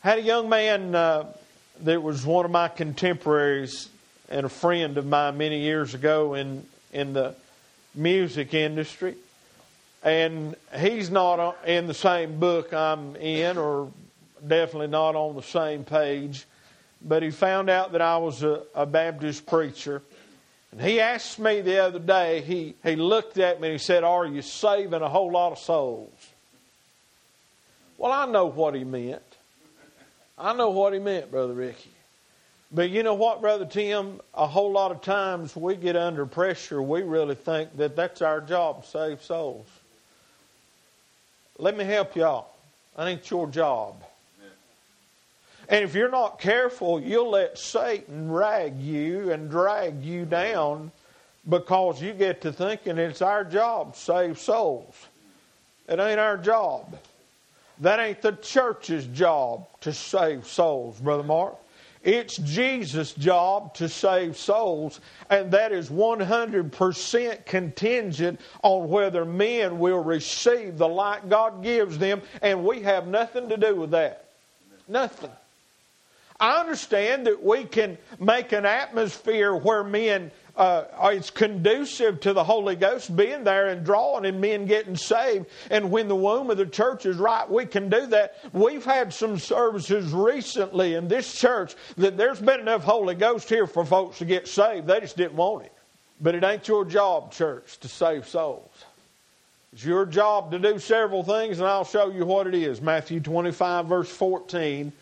had a young man uh, that was one of my contemporaries and a friend of mine many years ago in in the music industry, and he's not in the same book I'm in, or definitely not on the same page. But he found out that I was a, a Baptist preacher. And he asked me the other day, he, he looked at me and he said, Are you saving a whole lot of souls? Well, I know what he meant. I know what he meant, Brother Ricky. But you know what, Brother Tim? A whole lot of times we get under pressure, we really think that that's our job, save souls. Let me help y'all. Think it's your job. And if you're not careful, you'll let Satan rag you and drag you down because you get to thinking it's our job, save souls. It ain't our job. That ain't the church's job to save souls, Brother Mark. It's Jesus' job to save souls, and that is 100% contingent on whether men will receive the light God gives them, and we have nothing to do with that. Nothing. I understand that we can make an atmosphere where men uh, it's conducive to the Holy Ghost being there and drawing and men getting saved. And when the womb of the church is right, we can do that. We've had some services recently in this church that there's been enough Holy Ghost here for folks to get saved. They just didn't want it. But it ain't your job, church, to save souls. It's your job to do several things, and I'll show you what it is. Matthew 25, verse 14.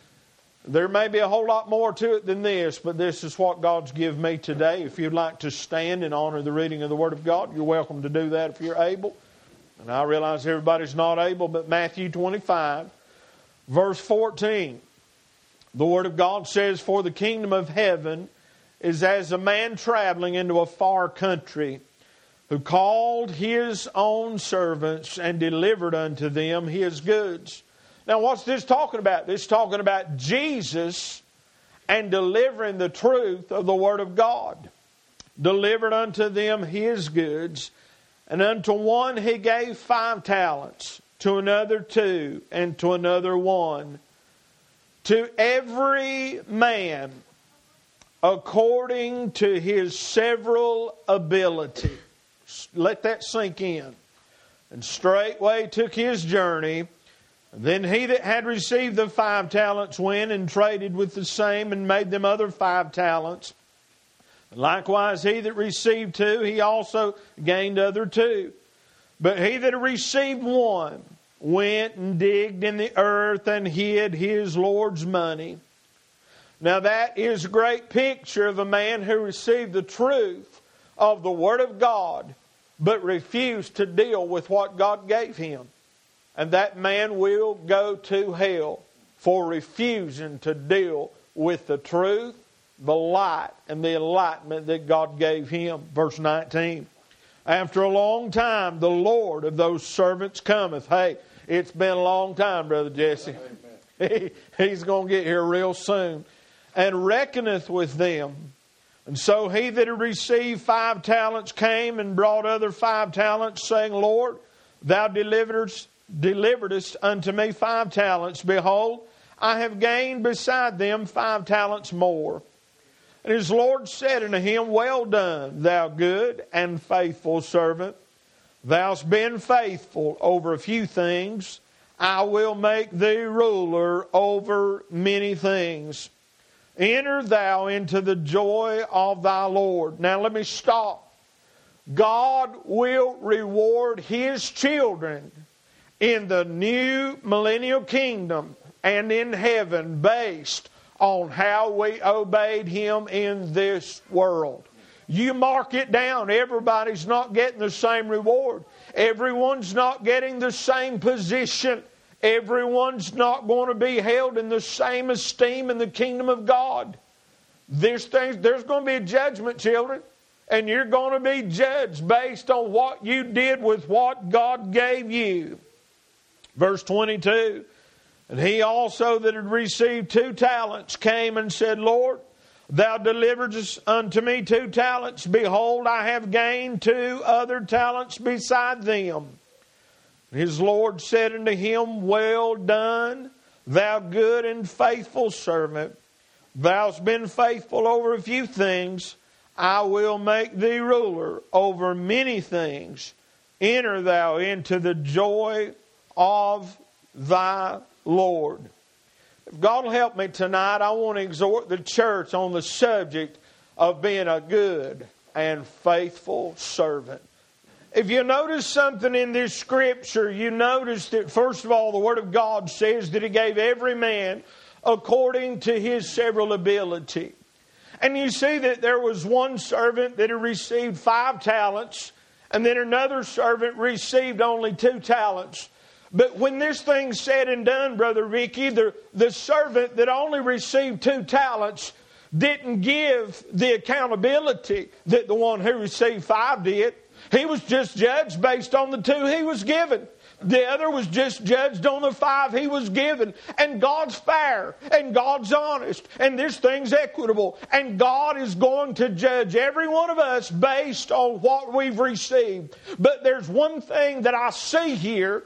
There may be a whole lot more to it than this, but this is what God's given me today. If you'd like to stand and honor the reading of the Word of God, you're welcome to do that if you're able. And I realize everybody's not able, but Matthew 25, verse 14. The Word of God says, For the kingdom of heaven is as a man traveling into a far country who called his own servants and delivered unto them his goods. Now, what's this talking about? This is talking about Jesus and delivering the truth of the Word of God. Delivered unto them his goods, and unto one he gave five talents, to another two, and to another one. To every man according to his several ability. Let that sink in. And straightway took his journey then he that had received the five talents went and traded with the same and made them other five talents. Likewise, he that received two, he also gained other two. But he that received one went and digged in the earth and hid his Lord's money. Now, that is a great picture of a man who received the truth of the Word of God, but refused to deal with what God gave him and that man will go to hell for refusing to deal with the truth, the light, and the enlightenment that God gave him. Verse 19. After a long time, the Lord of those servants cometh. Hey, it's been a long time, Brother Jesse. He, he's going to get here real soon. And reckoneth with them. And so he that had received five talents came and brought other five talents, saying, Lord, thou deliverest deliveredest unto me five talents. Behold, I have gained beside them five talents more. And his Lord said unto him, Well done, thou good and faithful servant. Thou'st been faithful over a few things. I will make thee ruler over many things. Enter thou into the joy of thy Lord. Now let me stop. God will reward his children in the new millennial kingdom and in heaven based on how we obeyed Him in this world. You mark it down. Everybody's not getting the same reward. Everyone's not getting the same position. Everyone's not going to be held in the same esteem in the kingdom of God. There's, there's going to be a judgment, children, and you're going to be judged based on what you did with what God gave you. Verse 22 And he also that had received two talents came and said, Lord, thou deliveredst unto me two talents. Behold, I have gained two other talents beside them. His Lord said unto him, Well done, thou good and faithful servant. Thou'st been faithful over a few things. I will make thee ruler over many things. Enter thou into the joy of thy Lord. If God will help me tonight, I want to exhort the church on the subject of being a good and faithful servant. If you notice something in this scripture, you notice that, first of all, the Word of God says that He gave every man according to his several ability. And you see that there was one servant that had received five talents, and then another servant received only two talents. But when this thing's said and done, Brother Ricky, the, the servant that only received two talents didn't give the accountability that the one who received five did. He was just judged based on the two he was given. The other was just judged on the five he was given. And God's fair and God's honest and this thing's equitable. And God is going to judge every one of us based on what we've received. But there's one thing that I see here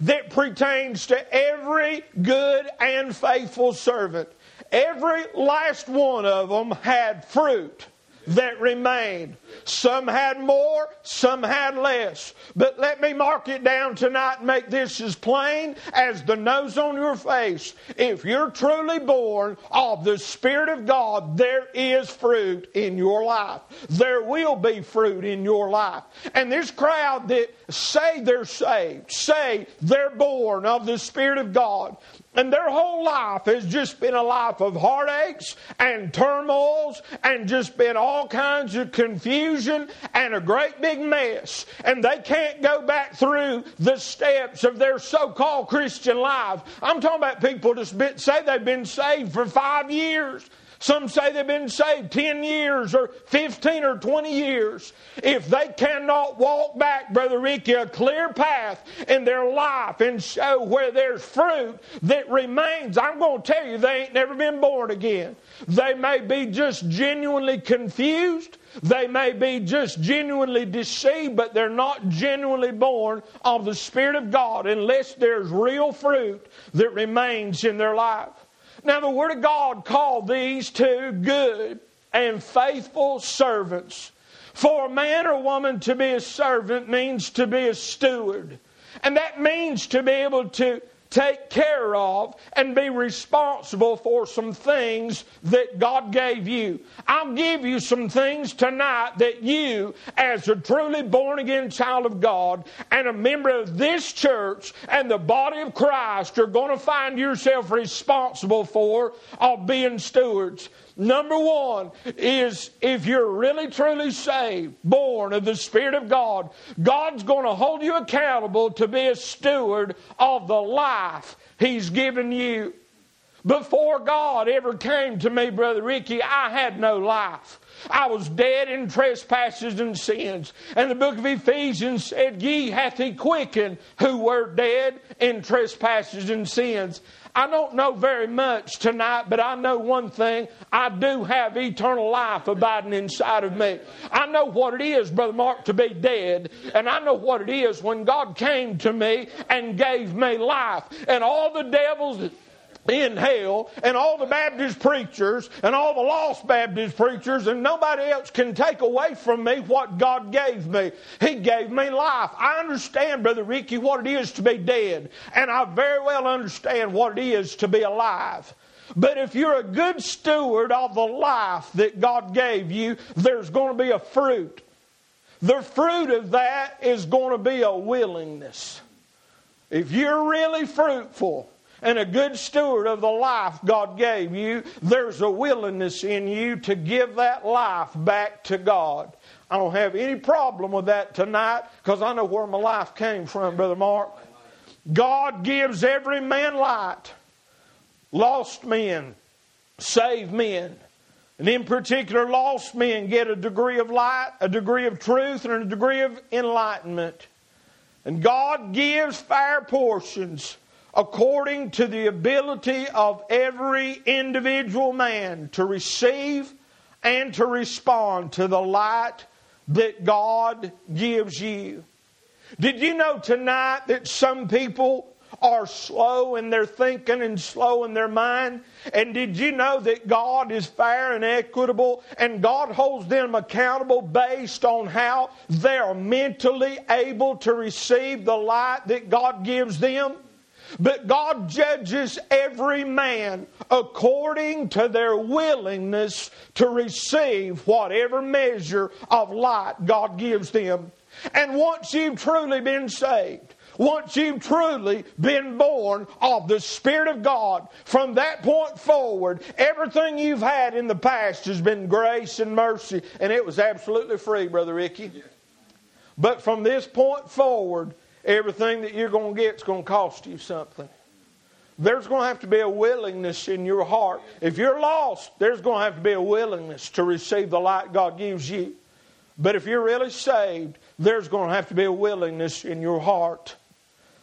that pertains to every good and faithful servant. Every last one of them had fruit that remained. Some had more, some had less. But let me mark it down tonight and make this as plain as the nose on your face. If you're truly born of the Spirit of God, there is fruit in your life. There will be fruit in your life. And this crowd that say they're saved, say they're born of the Spirit of God, and their whole life has just been a life of heartaches and turmoils and just been all kinds of confusion and a great big mess. And they can't go back through the steps of their so called Christian life. I'm talking about people that say they've been saved for five years. Some say they've been saved 10 years or 15 or 20 years. If they cannot walk back, Brother Ricky, a clear path in their life and show where there's fruit that remains, I'm going to tell you they ain't never been born again. They may be just genuinely confused. They may be just genuinely deceived, but they're not genuinely born of the Spirit of God unless there's real fruit that remains in their life. Now, the Word of God called these two good and faithful servants. For a man or woman to be a servant means to be a steward. And that means to be able to take care of and be responsible for some things that God gave you. I'll give you some things tonight that you, as a truly born again child of God and a member of this church and the body of Christ, are going to find yourself responsible for of being stewards. Number one is if you're really truly saved, born of the Spirit of God, God's going to hold you accountable to be a steward of the life He's given you. Before God ever came to me, Brother Ricky, I had no life. I was dead in trespasses and sins. And the book of Ephesians said, Ye hath he quickened who were dead in trespasses and sins. I don't know very much tonight, but I know one thing. I do have eternal life abiding inside of me. I know what it is, Brother Mark, to be dead. And I know what it is when God came to me and gave me life. And all the devils in hell, and all the Baptist preachers, and all the lost Baptist preachers, and nobody else can take away from me what God gave me. He gave me life. I understand, Brother Ricky, what it is to be dead, and I very well understand what it is to be alive. But if you're a good steward of the life that God gave you, there's going to be a fruit. The fruit of that is going to be a willingness. If you're really fruitful, and a good steward of the life God gave you, there's a willingness in you to give that life back to God. I don't have any problem with that tonight because I know where my life came from, Brother Mark. God gives every man light. Lost men, saved men. And in particular, lost men get a degree of light, a degree of truth, and a degree of enlightenment. And God gives fair portions according to the ability of every individual man to receive and to respond to the light that God gives you. Did you know tonight that some people are slow in their thinking and slow in their mind? And did you know that God is fair and equitable and God holds them accountable based on how they are mentally able to receive the light that God gives them? But God judges every man according to their willingness to receive whatever measure of light God gives them. And once you've truly been saved, once you've truly been born of the Spirit of God, from that point forward, everything you've had in the past has been grace and mercy, and it was absolutely free, Brother Ricky. But from this point forward, everything that you're going to get is going to cost you something. There's going to have to be a willingness in your heart. If you're lost, there's going to have to be a willingness to receive the light God gives you. But if you're really saved, there's going to have to be a willingness in your heart.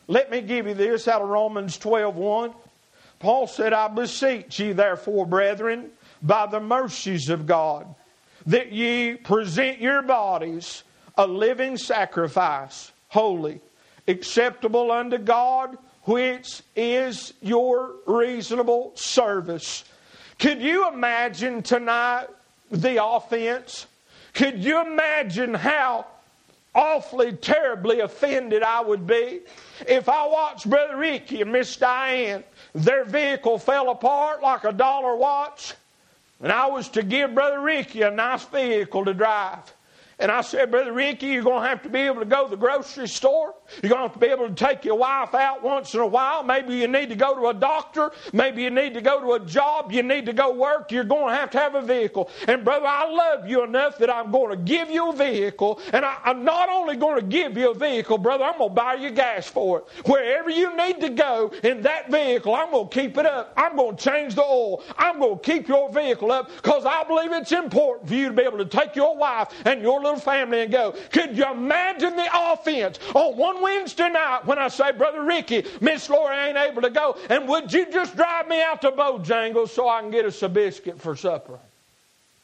Let me give you this out of Romans 12 1. Paul said, I beseech ye, therefore, brethren, by the mercies of God, that ye present your bodies a living sacrifice, holy, acceptable unto God, which is your reasonable service. Could you imagine tonight the offense? Could you imagine how awfully, terribly offended I would be if I watched Brother Ricky and Miss Diane, their vehicle fell apart like a dollar watch, and I was to give Brother Ricky a nice vehicle to drive. And I said, Brother Ricky, you're going to have to be able to go to the grocery store. You're going to have to be able to take your wife out once in a while. Maybe you need to go to a doctor. Maybe you need to go to a job. You need to go work. You're going to have to have a vehicle. And, brother, I love you enough that I'm going to give you a vehicle. And I, am not only going to give you a vehicle, brother, I'm going to buy you gas for it. Wherever you need to go in that vehicle, I'm going to keep it up. I'm going to change the oil. I'm going to keep your vehicle up because I believe it's important for you to be able to take your wife and your little little family and go. Could you imagine the offense on one Wednesday night when I say, Brother Ricky, Miss Laura ain't able to go, and would you just drive me out to Bojangles so I can get us a biscuit for supper?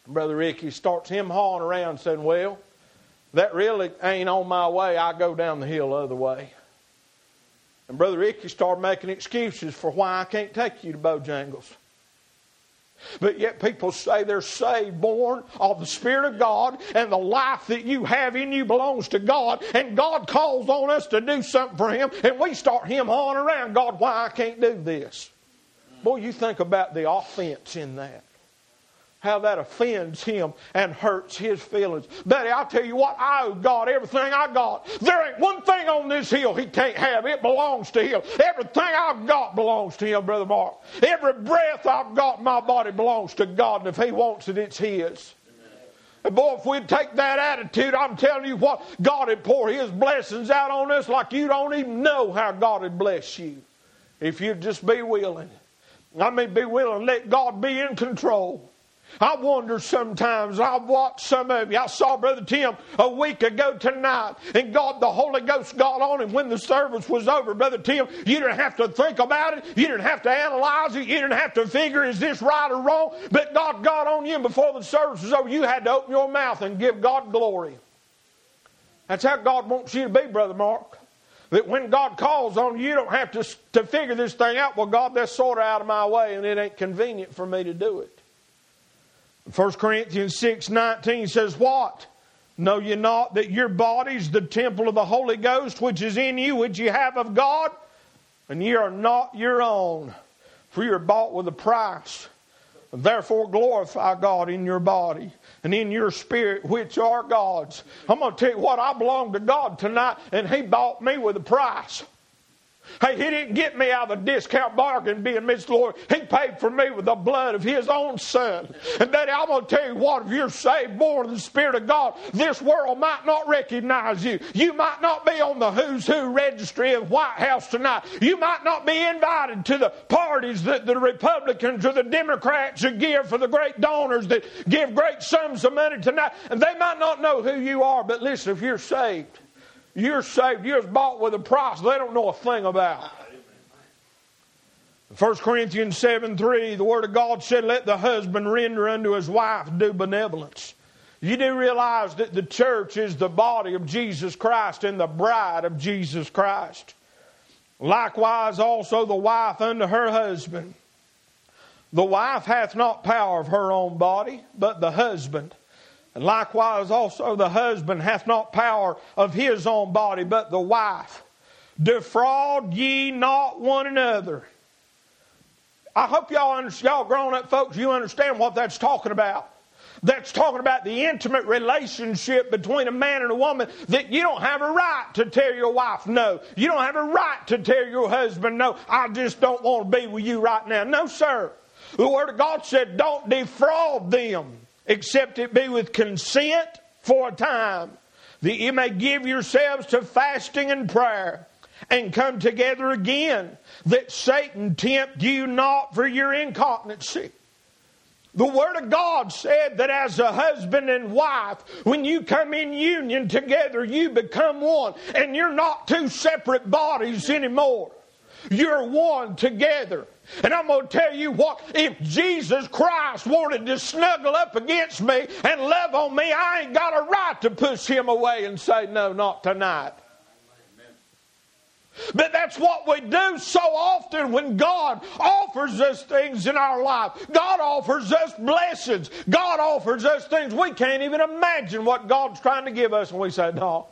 Brother Ricky starts him hawing around saying, Well, that really ain't on my way. I go down the hill the other way. And Brother Ricky started making excuses for why I can't take you to Bojangles. But yet people say they're saved, born of the Spirit of God, and the life that you have in you belongs to God, and God calls on us to do something for Him, and we start Him on around, God, why I can't do this. Boy, you think about the offense in that how that offends him and hurts his feelings. Betty, I'll tell you what, I owe God everything I got. There ain't one thing on this hill he can't have. It belongs to him. Everything I've got belongs to him, Brother Mark. Every breath I've got in my body belongs to God, and if he wants it, it's his. And boy, if we'd take that attitude, I'm telling you what, God would pour His blessings out on us like you don't even know how God would bless you. If you'd just be willing. I mean, be willing, let God be in control. I wonder sometimes, I've watched some of you. I saw Brother Tim a week ago tonight, and God, the Holy Ghost got on him when the service was over. Brother Tim, you didn't have to think about it. You didn't have to analyze it. You didn't have to figure, is this right or wrong? But God got on you before the service was over. You had to open your mouth and give God glory. That's how God wants you to be, Brother Mark. That when God calls on you, you don't have to, to figure this thing out. Well, God, that's sort of out of my way, and it ain't convenient for me to do it. 1 Corinthians 6 19 says, What? Know ye not that your body's the temple of the Holy Ghost which is in you, which ye have of God? And ye are not your own, for you are bought with a price. Therefore glorify God in your body and in your spirit, which are God's. I'm going to tell you what, I belong to God tonight, and He bought me with a price. Hey, he didn't get me out of a discount bargain being Miss Lord. He paid for me with the blood of his own son. And Daddy, I'm going to tell you what, if you're saved, born of the Spirit of God, this world might not recognize you. You might not be on the who's who registry of White House tonight. You might not be invited to the parties that the Republicans or the Democrats that give for the great donors that give great sums of money tonight. And they might not know who you are, but listen, if you're saved, you're saved. You're bought with a price they don't know a thing about. 1 Corinthians 7 3, the Word of God said, Let the husband render unto his wife due benevolence. You do realize that the church is the body of Jesus Christ and the bride of Jesus Christ. Likewise also the wife unto her husband. The wife hath not power of her own body, but the husband. And likewise also the husband hath not power of his own body, but the wife. Defraud ye not one another. I hope y'all, y'all grown up folks, you understand what that's talking about. That's talking about the intimate relationship between a man and a woman that you don't have a right to tell your wife no. You don't have a right to tell your husband no. I just don't want to be with you right now. No, sir. The Word of God said, don't defraud them except it be with consent for a time, that you may give yourselves to fasting and prayer and come together again, that Satan tempt you not for your incontinency. The Word of God said that as a husband and wife, when you come in union together, you become one. And you're not two separate bodies anymore. You're one together. And I'm going to tell you what, if Jesus Christ wanted to snuggle up against me and love on me, I ain't got a right to push him away and say, no, not tonight. But that's what we do so often when God offers us things in our life. God offers us blessings. God offers us things we can't even imagine what God's trying to give us. And we say, no,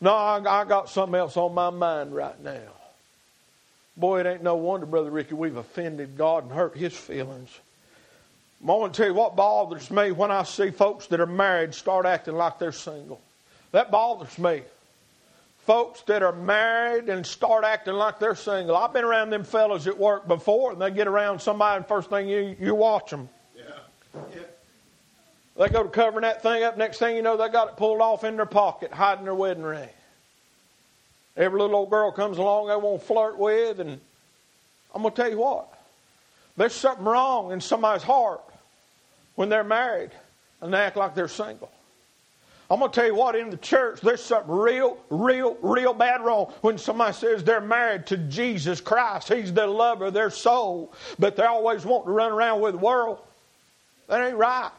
no, I, I got something else on my mind right now. Boy, it ain't no wonder, Brother Ricky, we've offended God and hurt His feelings. I want to tell you what bothers me when I see folks that are married start acting like they're single. That bothers me folks that are married and start acting like they're single. I've been around them fellas at work before, and they get around somebody, and first thing you you watch them. Yeah. yeah. They go to covering that thing up. Next thing you know, they got it pulled off in their pocket, hiding their wedding ring. Every little old girl comes along they want to flirt with, and I'm going to tell you what. There's something wrong in somebody's heart when they're married and they act like they're single. I'm going to tell you what, in the church, there's something real, real, real bad wrong when somebody says they're married to Jesus Christ. He's the lover of their soul, but they always want to run around with the world. That ain't right.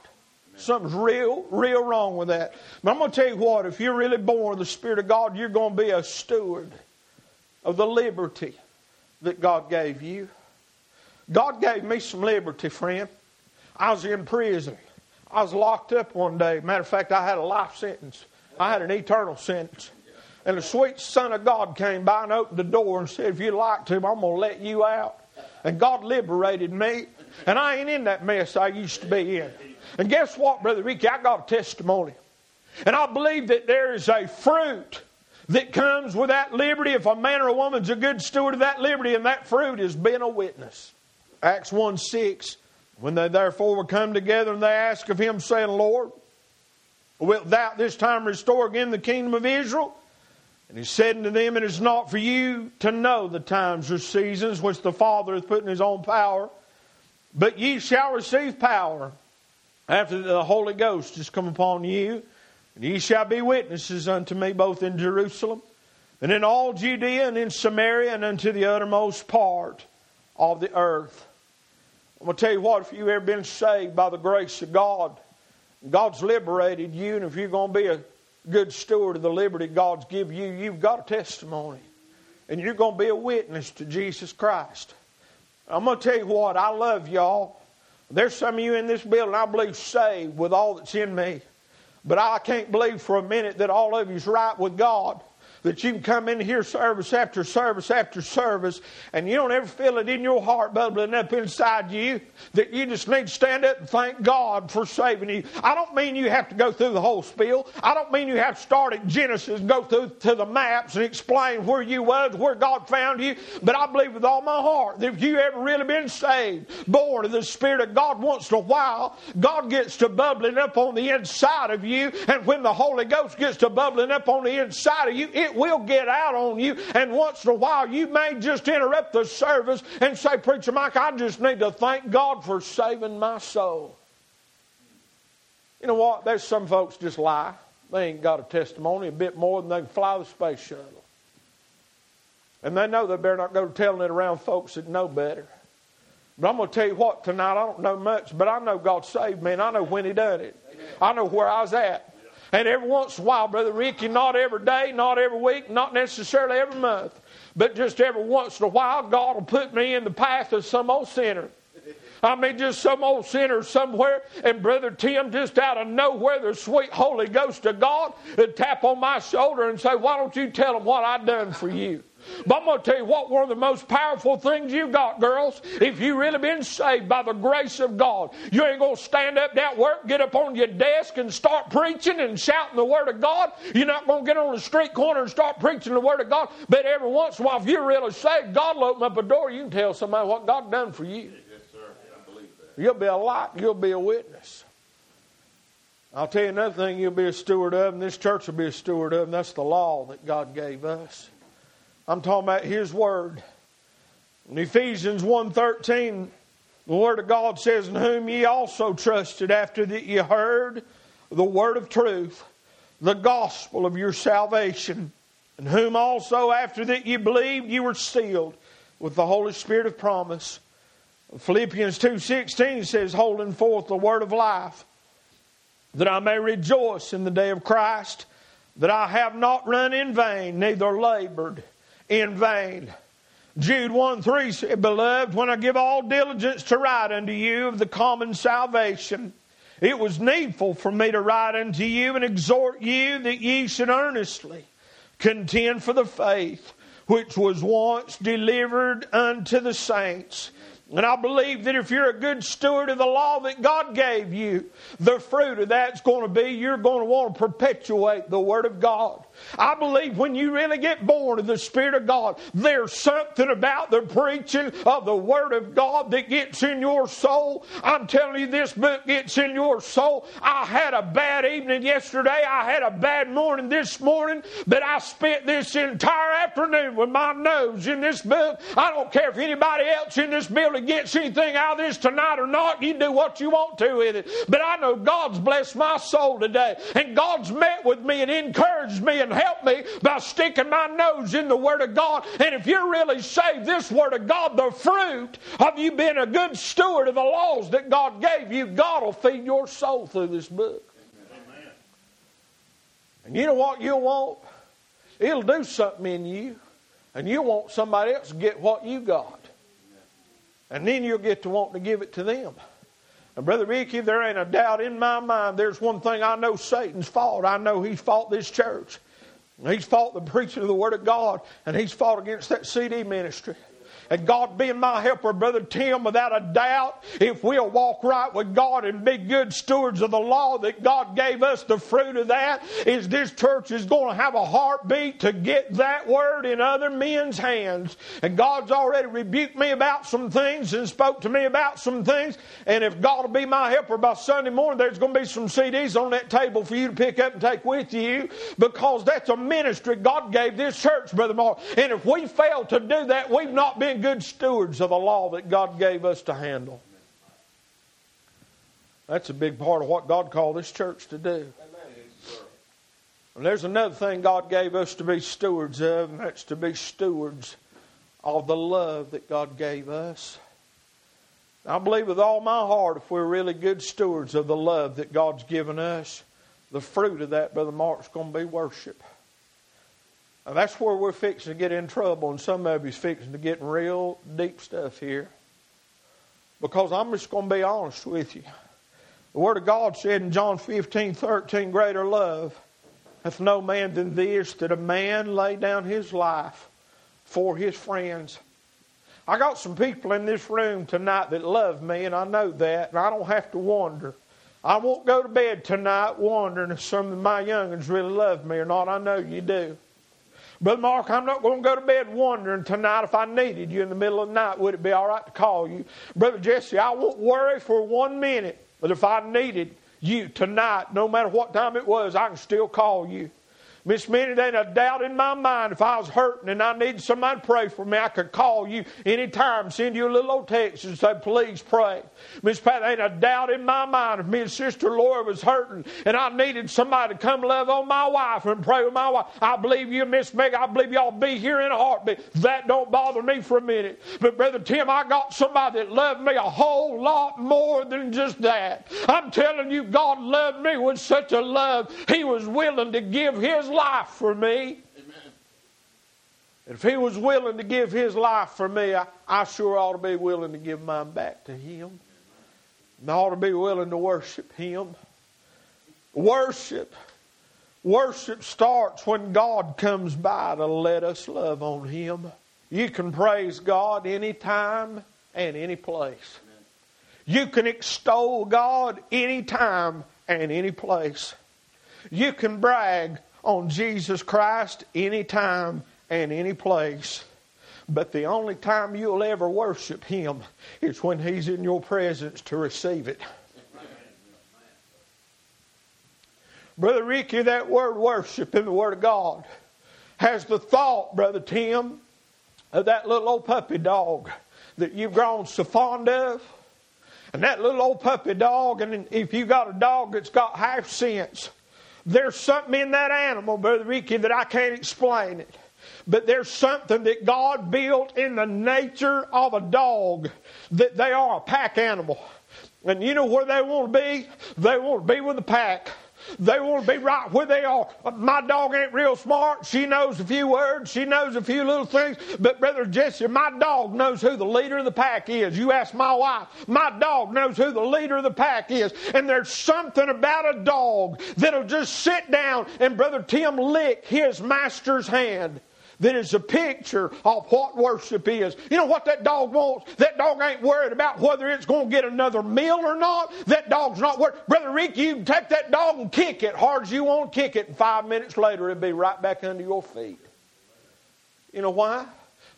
Something's real, real wrong with that. But I'm going to tell you what, if you're really born of the Spirit of God, you're going to be a steward of the liberty that God gave you. God gave me some liberty, friend. I was in prison. I was locked up one day. Matter of fact, I had a life sentence. I had an eternal sentence. And the sweet Son of God came by and opened the door and said, If you'd like to, I'm going to let you out. And God liberated me. And I ain't in that mess I used to be in. And guess what, Brother Ricky? I got a testimony. And I believe that there is a fruit that comes with that liberty if a man or a woman's a good steward of that liberty, and that fruit is being a witness. Acts 1 6 when they therefore were come together and they asked of him, saying, Lord, wilt thou this time restore again the kingdom of Israel? And he said unto them, It is not for you to know the times or seasons which the Father hath put in his own power, but ye shall receive power after the Holy Ghost is come upon you, and ye shall be witnesses unto me both in Jerusalem and in all Judea and in Samaria and unto the uttermost part of the earth. I'm going to tell you what, if you've ever been saved by the grace of God, God's liberated you, and if you're going to be a good steward of the liberty God's given you, you've got a testimony. And you're going to be a witness to Jesus Christ. I'm going to tell you what, I love y'all. There's some of you in this building I believe saved with all that's in me. But I can't believe for a minute that all of you's right with God that you can come in here service after service after service and you don't ever feel it in your heart bubbling up inside you that you just need to stand up and thank God for saving you. I don't mean you have to go through the whole spiel. I don't mean you have to start at Genesis and go through to the maps and explain where you was, where God found you. But I believe with all my heart that if you ever really been saved, born of the Spirit of God once in a while, God gets to bubbling up on the inside of you. And when the Holy Ghost gets to bubbling up on the inside of you, it will get out on you. And once in a while, you may just interrupt the service and say, Preacher Mike, I just need to thank God for saving my soul. You know what? There's some folks just lie. They ain't got a testimony a bit more than they can fly the space shuttle. And they know they better not go telling it around folks that know better. But I'm going to tell you what, tonight I don't know much, but I know God saved me and I know when He done it. I know where I was at. And every once in a while, Brother Ricky, not every day, not every week, not necessarily every month, but just every once in a while, God will put me in the path of some old sinner. I mean, just some old sinner somewhere, and Brother Tim, just out of nowhere, the sweet Holy Ghost of God would tap on my shoulder and say, Why don't you tell them what I done for you? But I'm going to tell you what, one of the most powerful things you've got, girls, if you really been saved by the grace of God, you ain't going to stand up at work, get up on your desk and start preaching and shouting the Word of God. You're not going to get on the street corner and start preaching the Word of God. But every once in a while, if you're really saved, God will open up a door. You can tell somebody what God done for you. Yes, sir. I believe that. You'll be a light. You'll be a witness. I'll tell you another thing you'll be a steward of, and this church will be a steward of, and that's the law that God gave us. I'm talking about His Word. In Ephesians 1.13, the Word of God says, In whom ye also trusted after that ye heard the word of truth, the gospel of your salvation, in whom also after that ye believed ye were sealed with the Holy Spirit of promise. Philippians 2.16 says, Holding forth the word of life, that I may rejoice in the day of Christ, that I have not run in vain, neither labored in vain. Jude 1 3 said, Beloved, when I give all diligence to write unto you of the common salvation, it was needful for me to write unto you and exhort you that ye should earnestly contend for the faith which was once delivered unto the saints. And I believe that if you're a good steward of the law that God gave you, the fruit of that's going to be you're going to want to perpetuate the Word of God. I believe when you really get born of the Spirit of God, there's something about the preaching of the Word of God that gets in your soul. I'm telling you, this book gets in your soul. I had a bad evening yesterday. I had a bad morning this morning, but I spent this entire afternoon with my nose in this book. I don't care if anybody else in this building gets anything out of this tonight or not. You do what you want to with it. But I know God's blessed my soul today, and God's met with me and encouraged me and helped me by sticking my nose in the Word of God. And if you're really saved, this Word of God, the fruit of you being a good steward of the laws that God gave you, God will feed your soul through this book. Amen. And you know what you'll want? It'll do something in you, and you'll want somebody else to get what you got. And then you'll get to want to give it to them. And Brother Ricky, there ain't a doubt in my mind. There's one thing I know Satan's fault. I know he's fought this church. He's fought the preaching of the Word of God, and he's fought against that CD ministry. And God being my helper, Brother Tim, without a doubt, if we'll walk right with God and be good stewards of the law that God gave us, the fruit of that is this church is going to have a heartbeat to get that word in other men's hands. And God's already rebuked me about some things and spoke to me about some things. And if God will be my helper by Sunday morning, there's going to be some CDs on that table for you to pick up and take with you because that's a ministry God gave this church, Brother Mark. And if we fail to do that, we've not been good stewards of a law that God gave us to handle. That's a big part of what God called this church to do. And there's another thing God gave us to be stewards of, and that's to be stewards of the love that God gave us. I believe with all my heart, if we're really good stewards of the love that God's given us, the fruit of that, Brother Mark's going to be worship. And that's where we're fixing to get in trouble, and some of you's fixing to get in real deep stuff here. Because I'm just going to be honest with you. The Word of God said in John 15, 13, greater love hath no man than this, that a man lay down his life for his friends. I got some people in this room tonight that love me, and I know that, and I don't have to wonder. I won't go to bed tonight wondering if some of my youngins really love me or not. I know you do. Brother Mark, I'm not going to go to bed wondering tonight if I needed you in the middle of the night. Would it be all right to call you? Brother Jesse, I won't worry for one minute. But if I needed you tonight, no matter what time it was, I can still call you. Miss Minnie, there ain't a doubt in my mind if I was hurting and I needed somebody to pray for me, I could call you anytime, send you a little old text and say, please pray. Miss Pat, there ain't a doubt in my mind if me and Sister Laura was hurting and I needed somebody to come love on my wife and pray with my wife. I believe you, Miss Meg, I believe y'all be here in a heartbeat. That don't bother me for a minute. But Brother Tim, I got somebody that loved me a whole lot more than just that. I'm telling you, God loved me with such a love. He was willing to give his life for me. Amen. If he was willing to give his life for me, I, I sure ought to be willing to give mine back to him. And I ought to be willing to worship him. Worship. Worship starts when God comes by to let us love on him. You can praise God anytime and any place. You can extol God anytime and any place. You can brag on Jesus Christ anytime and any place. But the only time you'll ever worship Him is when He's in your presence to receive it. Brother Ricky, that word worship in the Word of God has the thought, Brother Tim, of that little old puppy dog that you've grown so fond of. And that little old puppy dog, and if you got a dog that's got half sense, there's something in that animal, Brother Ricky, that I can't explain it. But there's something that God built in the nature of a dog that they are a pack animal. And you know where they want to be? They want to be with the pack. They want to be right where they are. My dog ain't real smart. She knows a few words. She knows a few little things. But Brother Jesse, my dog knows who the leader of the pack is. You ask my wife, my dog knows who the leader of the pack is. And there's something about a dog that'll just sit down and Brother Tim lick his master's hand that is a picture of what worship is. You know what that dog wants? That dog ain't worried about whether it's going to get another meal or not. That dog's not worried. Brother Rick, you can take that dog and kick it hard as you want to kick it, and five minutes later it'll be right back under your feet. You know why?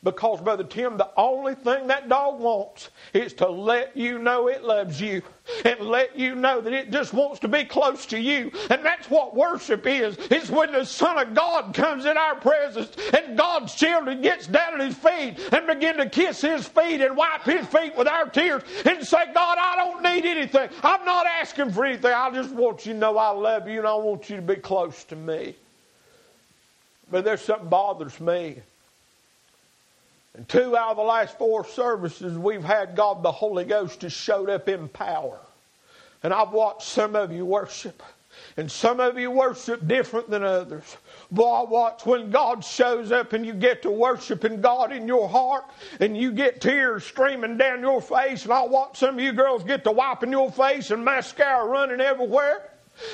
Because, Brother Tim, the only thing that dog wants is to let you know it loves you and let you know that it just wants to be close to you. And that's what worship is. It's when the Son of God comes in our presence and God's children gets down at his feet and begin to kiss his feet and wipe his feet with our tears and say, God, I don't need anything. I'm not asking for anything. I just want you to know I love you and I want you to be close to me. But there's something bothers me. And two out of the last four services we've had God the Holy Ghost has showed up in power. And I've watched some of you worship. And some of you worship different than others. Boy, I watch when God shows up and you get to worshiping God in your heart and you get tears streaming down your face. And I watch some of you girls get to wiping your face and mascara running everywhere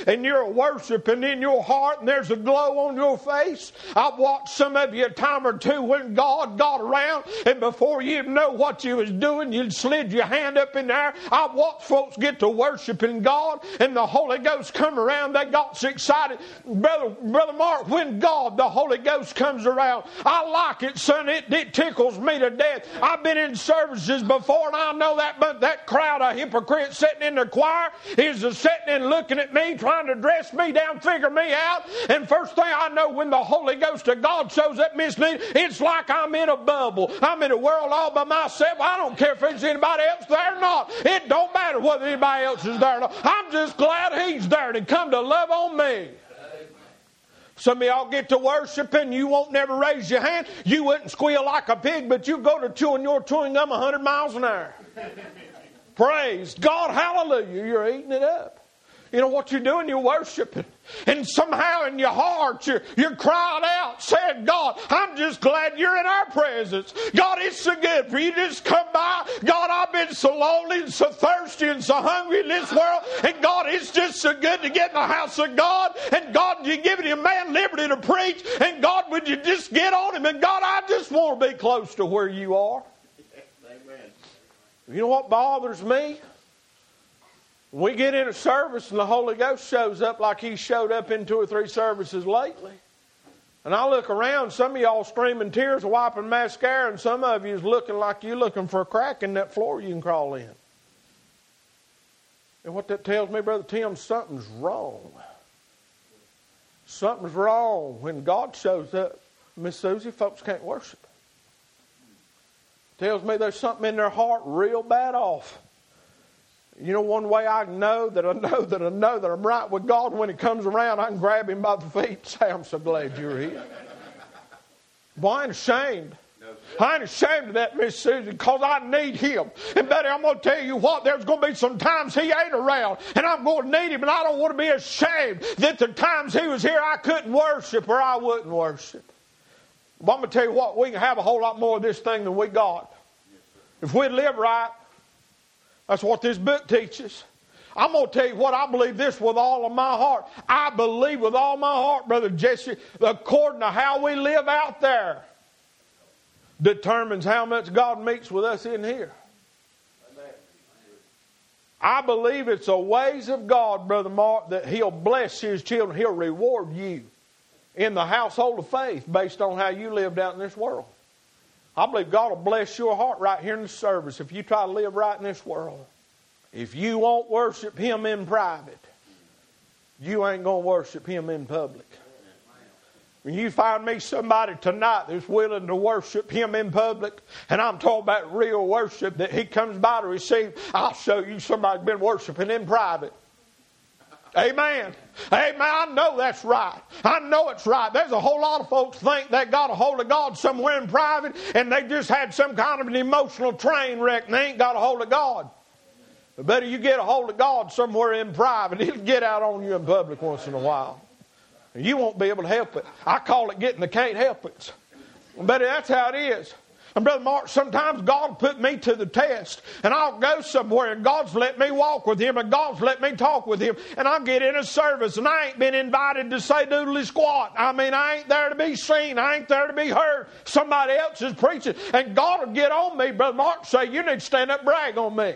and you're worshiping in your heart and there's a glow on your face. I've watched some of you a time or two when God got around and before you know what you was doing, you slid your hand up in there. I've watched folks get to worshiping God and the Holy Ghost come around. They got so excited. Brother, Brother Mark, when God, the Holy Ghost comes around, I like it, son. It, it tickles me to death. I've been in services before and I know that, but that crowd of hypocrites sitting in the choir is sitting and looking at me trying to dress me down, figure me out. And first thing I know, when the Holy Ghost of God shows up, Miss Nita, it's like I'm in a bubble. I'm in a world all by myself. I don't care if there's anybody else there or not. It don't matter whether anybody else is there or not. I'm just glad He's there to come to love on me. Some of y'all get to worshiping, you won't never raise your hand. You wouldn't squeal like a pig, but you go to chewing your chewing gum 100 miles an hour. Praise God, hallelujah, you're eating it up. You know what you're doing? You're worshiping. And somehow in your heart, you're, you're crying out, saying, God, I'm just glad you're in our presence. God, it's so good for you to just come by. God, I've been so lonely and so thirsty and so hungry in this world. And God, it's just so good to get in the house of God. And God, you're giving a man liberty to preach. And God, would you just get on him? And God, I just want to be close to where you are. Amen. You know what bothers me? We get in a service and the Holy Ghost shows up like he showed up in two or three services lately. And I look around, some of y'all streaming tears, wiping mascara, and some of you is looking like you're looking for a crack in that floor you can crawl in. And what that tells me, Brother Tim, something's wrong. Something's wrong when God shows up. Miss Susie, folks can't worship. Tells me there's something in their heart real bad off. You know, one way I know that I know that I know that I'm right with God when He comes around, I can grab Him by the feet and say, I'm so glad you're here. Boy, I ain't ashamed. I ain't ashamed of that, Miss Susan, because I need him. And Betty, I'm going to tell you what, there's going to be some times he ain't around, and I'm going to need him, and I don't want to be ashamed that the times he was here I couldn't worship or I wouldn't worship. But I'm going to tell you what, we can have a whole lot more of this thing than we got. If we'd live right, that's what this book teaches. I'm going to tell you what, I believe this with all of my heart. I believe with all my heart, Brother Jesse, according to how we live out there determines how much God meets with us in here. I believe it's the ways of God, Brother Mark, that He'll bless His children. He'll reward you in the household of faith based on how you lived out in this world. I believe God will bless your heart right here in the service if you try to live right in this world. If you won't worship Him in private, you ain't going to worship Him in public. When you find me somebody tonight that's willing to worship Him in public, and I'm talking about real worship that He comes by to receive, I'll show you somebody been worshiping in private. Amen. Amen. I know that's right. I know it's right. There's a whole lot of folks think they got a hold of God somewhere in private and they just had some kind of an emotional train wreck and they ain't got a hold of God. But better you get a hold of God somewhere in private. He'll get out on you in public once in a while. You won't be able to help it. I call it getting the can't help it. But that's how it is. And Brother Mark, sometimes God put me to the test, and I'll go somewhere, and God's let me walk with Him, and God's let me talk with Him, and I'll get in a service, and I ain't been invited to say doodly squat. I mean, I ain't there to be seen, I ain't there to be heard. Somebody else is preaching, and God will get on me, Brother Mark, say, You need to stand up brag on me.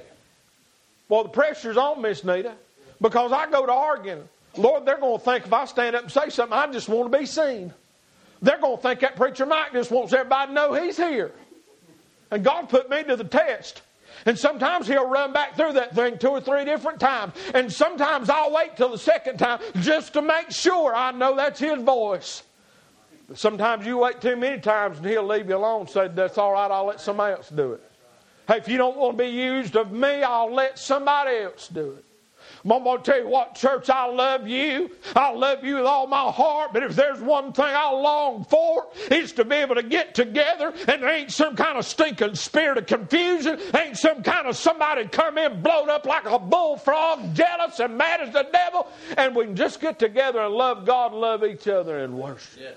Well, the pressure's on, Miss Nita, because I go to arguing. Lord, they're going to think if I stand up and say something, I just want to be seen. They're going to think that preacher Mike just wants everybody to know he's here. And God put me to the test. And sometimes he'll run back through that thing two or three different times. And sometimes I'll wait till the second time just to make sure I know that's his voice. But sometimes you wait too many times and he'll leave you alone and say, That's all right, I'll let somebody else do it. Hey, if you don't want to be used of me, I'll let somebody else do it. I'm going to tell you what, church, I love you. I love you with all my heart. But if there's one thing I long for, it's to be able to get together and there ain't some kind of stinking spirit of confusion. Ain't some kind of somebody come in blowed up like a bullfrog, jealous and mad as the devil. And we can just get together and love God and love each other and worship. Yes,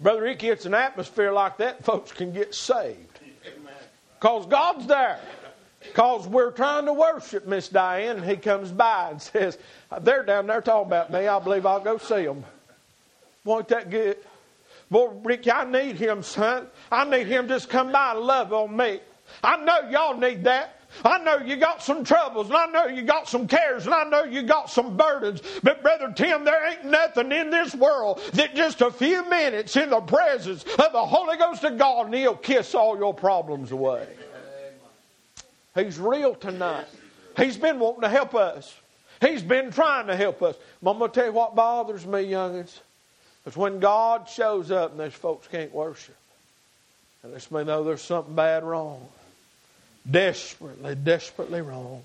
Brother Ricky, it's an atmosphere like that, folks can get saved. Because God's there. Because we're trying to worship Miss Diane, and he comes by and says, They're down there talking about me. I believe I'll go see them. Wasn't that good? Boy, Ricky, I need him, son. I need him just come by and love on me. I know y'all need that. I know you got some troubles, and I know you got some cares, and I know you got some burdens. But, Brother Tim, there ain't nothing in this world that just a few minutes in the presence of the Holy Ghost of God, and He'll kiss all your problems away. He's real tonight. He's been wanting to help us. He's been trying to help us. I'm going to tell you what bothers me, youngins. It's when God shows up and those folks can't worship. And lets me know there's something bad wrong. Desperately, desperately wrong.